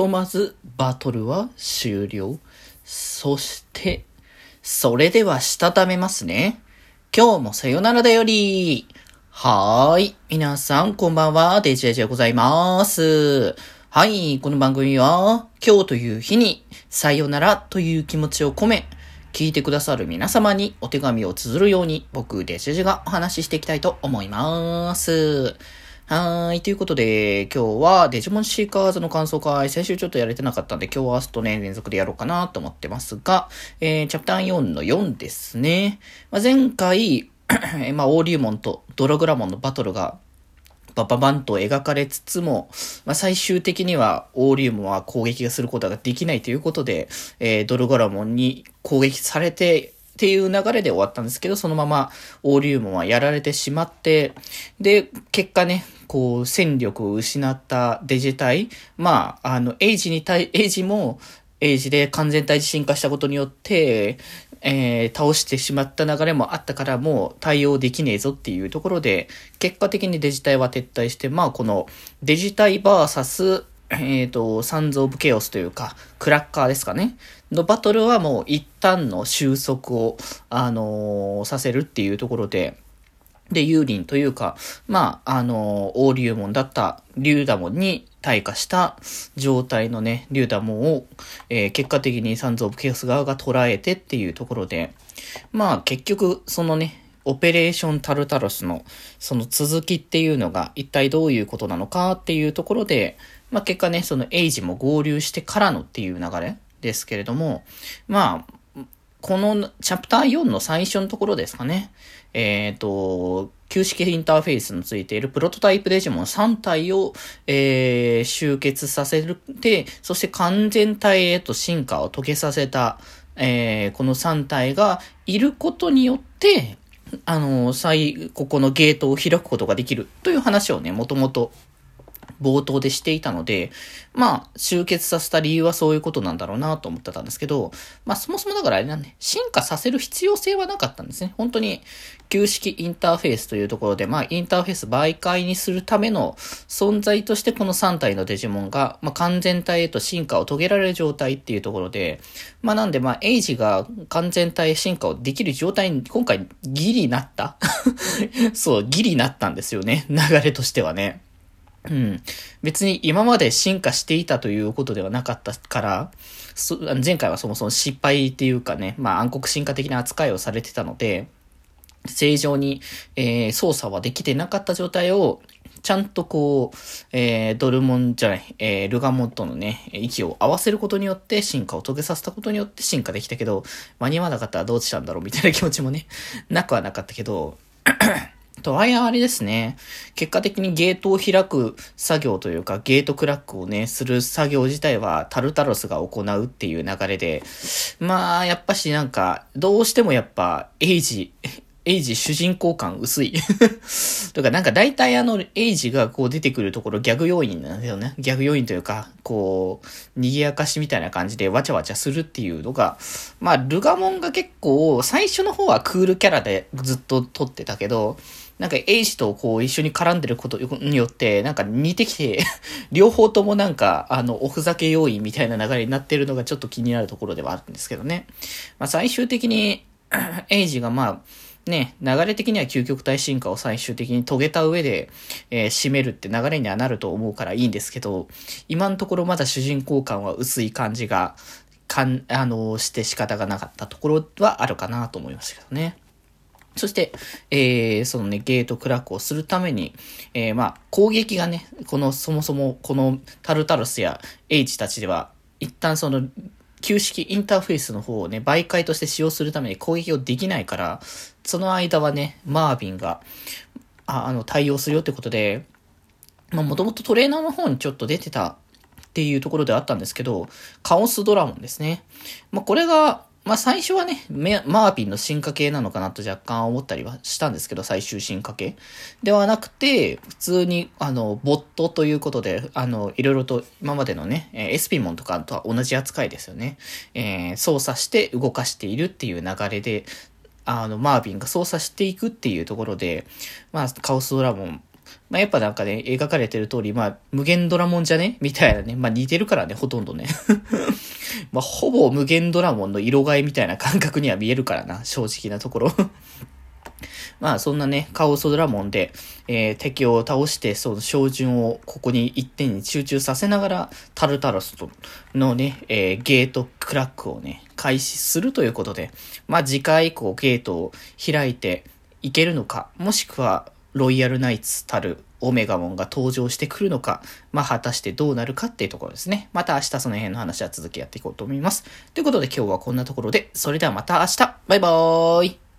とまずバトルは終了。そして、それではしたためますね。今日もさよならだより。はーい。皆さん、こんばんは。デジェジでございます。はい。この番組は、今日という日に、さよならという気持ちを込め、聞いてくださる皆様にお手紙を綴るように、僕、デジェジがお話ししていきたいと思います。はーい。ということで、今日はデジモンシーカーズの感想会、先週ちょっとやれてなかったんで、今日は明日とね、連続でやろうかなと思ってますが、えー、チャプター4の4ですね。まあ、前回、まあ、オーリューモンとドラグラモンのバトルが、バババンと描かれつつも、まあ、最終的にはオーリウムは攻撃がすることができないということで、えー、ドルゴラモンに攻撃されて、っていう流れで終わったんですけど、そのままオーリウムはやられてしまって、で、結果ね、こう、戦力を失ったデジタイ、まあ、あの、エイジに対、エイジも、エイジで完全体進化したことによって、えー、倒してしまった流れもあったからもう対応できねえぞっていうところで、結果的にデジタイは撤退して、まあこのデジタイバーサス、えっ、ー、と、サンズ・オブ・ケオスというか、クラッカーですかね。のバトルはもう一旦の収束を、あのー、させるっていうところで、で、ユーリンというか、まあ、あの、オーリューモンだったリュウダモンに退化した状態のね、リュウダモンを、えー、結果的にサンズ・オブ・ケオス側が捉えてっていうところで、まあ、結局、そのね、オペレーションタルタロスのその続きっていうのが一体どういうことなのかっていうところで、まあ結果ね、そのエイジも合流してからのっていう流れですけれども、まあ、このチャプター4の最初のところですかね。えっ、ー、と、旧式インターフェースのついているプロトタイプデジモン3体を、えー、集結させて、そして完全体へと進化を遂げさせた、えー、この3体がいることによって、あの、最、ここのゲートを開くことができるという話をね、もともと冒頭でしていたので、まあ、集結させた理由はそういうことなんだろうなと思ってたんですけど、まあ、そもそもだからあれなんね、進化させる必要性はなかったんですね。本当に、旧式インターフェースというところで、まあ、インターフェース媒介にするための存在としてこの3体のデジモンが、まあ、完全体へと進化を遂げられる状態っていうところで、まあ、なんで、まあ、エイジが完全体へ進化をできる状態に今回ギリなった そう、ギリなったんですよね。流れとしてはね。うん。別に今まで進化していたということではなかったから、前回はそもそも失敗っていうかね、まあ暗黒進化的な扱いをされてたので、正常に、えー、操作はできてなかった状態を、ちゃんとこう、えー、ドルモンじゃない、えー、ルガモンとのね、息を合わせることによって進化を遂げさせたことによって進化できたけど、間に合わなかったらどうしたんだろうみたいな気持ちもね、なくはなかったけど、とはいえあれですね。結果的にゲートを開く作業というか、ゲートクラックをね、する作業自体はタルタロスが行うっていう流れで、まあ、やっぱしなんか、どうしてもやっぱ、エイジ、エイジ主人公感薄い。とか、なんか大体あの、エイジがこう出てくるところギャグ要因なんだよね。ギャグ要因というか、こう、賑やかしみたいな感じでわちゃわちゃするっていうのが、まあ、ルガモンが結構、最初の方はクールキャラでずっと撮ってたけど、なんかエイジとこう一緒に絡んでることによって、なんか似てきて、両方ともなんか、あの、おふざけ要因みたいな流れになってるのがちょっと気になるところではあるんですけどね。まあ最終的に、エイジがまあ、ね、流れ的には究極体進化を最終的に遂げた上で、えー、締めるって流れにはなると思うからいいんですけど、今のところまだ主人公感は薄い感じが、かん、あの、して仕方がなかったところはあるかなと思いましたけどね。そして、えー、そのね、ゲートクラックをするために、えー、まあ、攻撃がね、この、そもそも、このタルタロスやエイジたちでは、一旦その、旧式インターフェースの方をね、媒介として使用するために攻撃をできないから、その間はね、マービンが、ああの、対応するよってことで、まあ、もともとトレーナーの方にちょっと出てたっていうところではあったんですけど、カオスドラモンですね。まあ、これが、まあ最初はね、マービンの進化系なのかなと若干思ったりはしたんですけど、最終進化系。ではなくて、普通に、あの、ボットということで、あの、いろいろと今までのね、エスピモンとかとは同じ扱いですよね。えー、操作して動かしているっていう流れで、あの、マービンが操作していくっていうところで、まあ、カオスドラモン、まあ、やっぱなんかね、描かれてる通り、まあ、無限ドラモンじゃね？みたいなね。まあ、似てるからね、ほとんどね。まあ、ほぼ無限ドラモンの色替えみたいな感覚には見えるからな、正直なところ。まあそんなね、カオスドラモンで、えー、敵を倒して、その照準をここに一点に集中させながら、タルタロスとのね、えー、ゲートクラックをね、開始するということで、まあ次回以降ゲートを開いていけるのか、もしくはロイヤルナイツたるオメガモンが登場してくるのか、まあ果たしてどうなるかっていうところですね。また明日その辺の話は続きやっていこうと思います。ということで今日はこんなところで、それではまた明日バイバーイ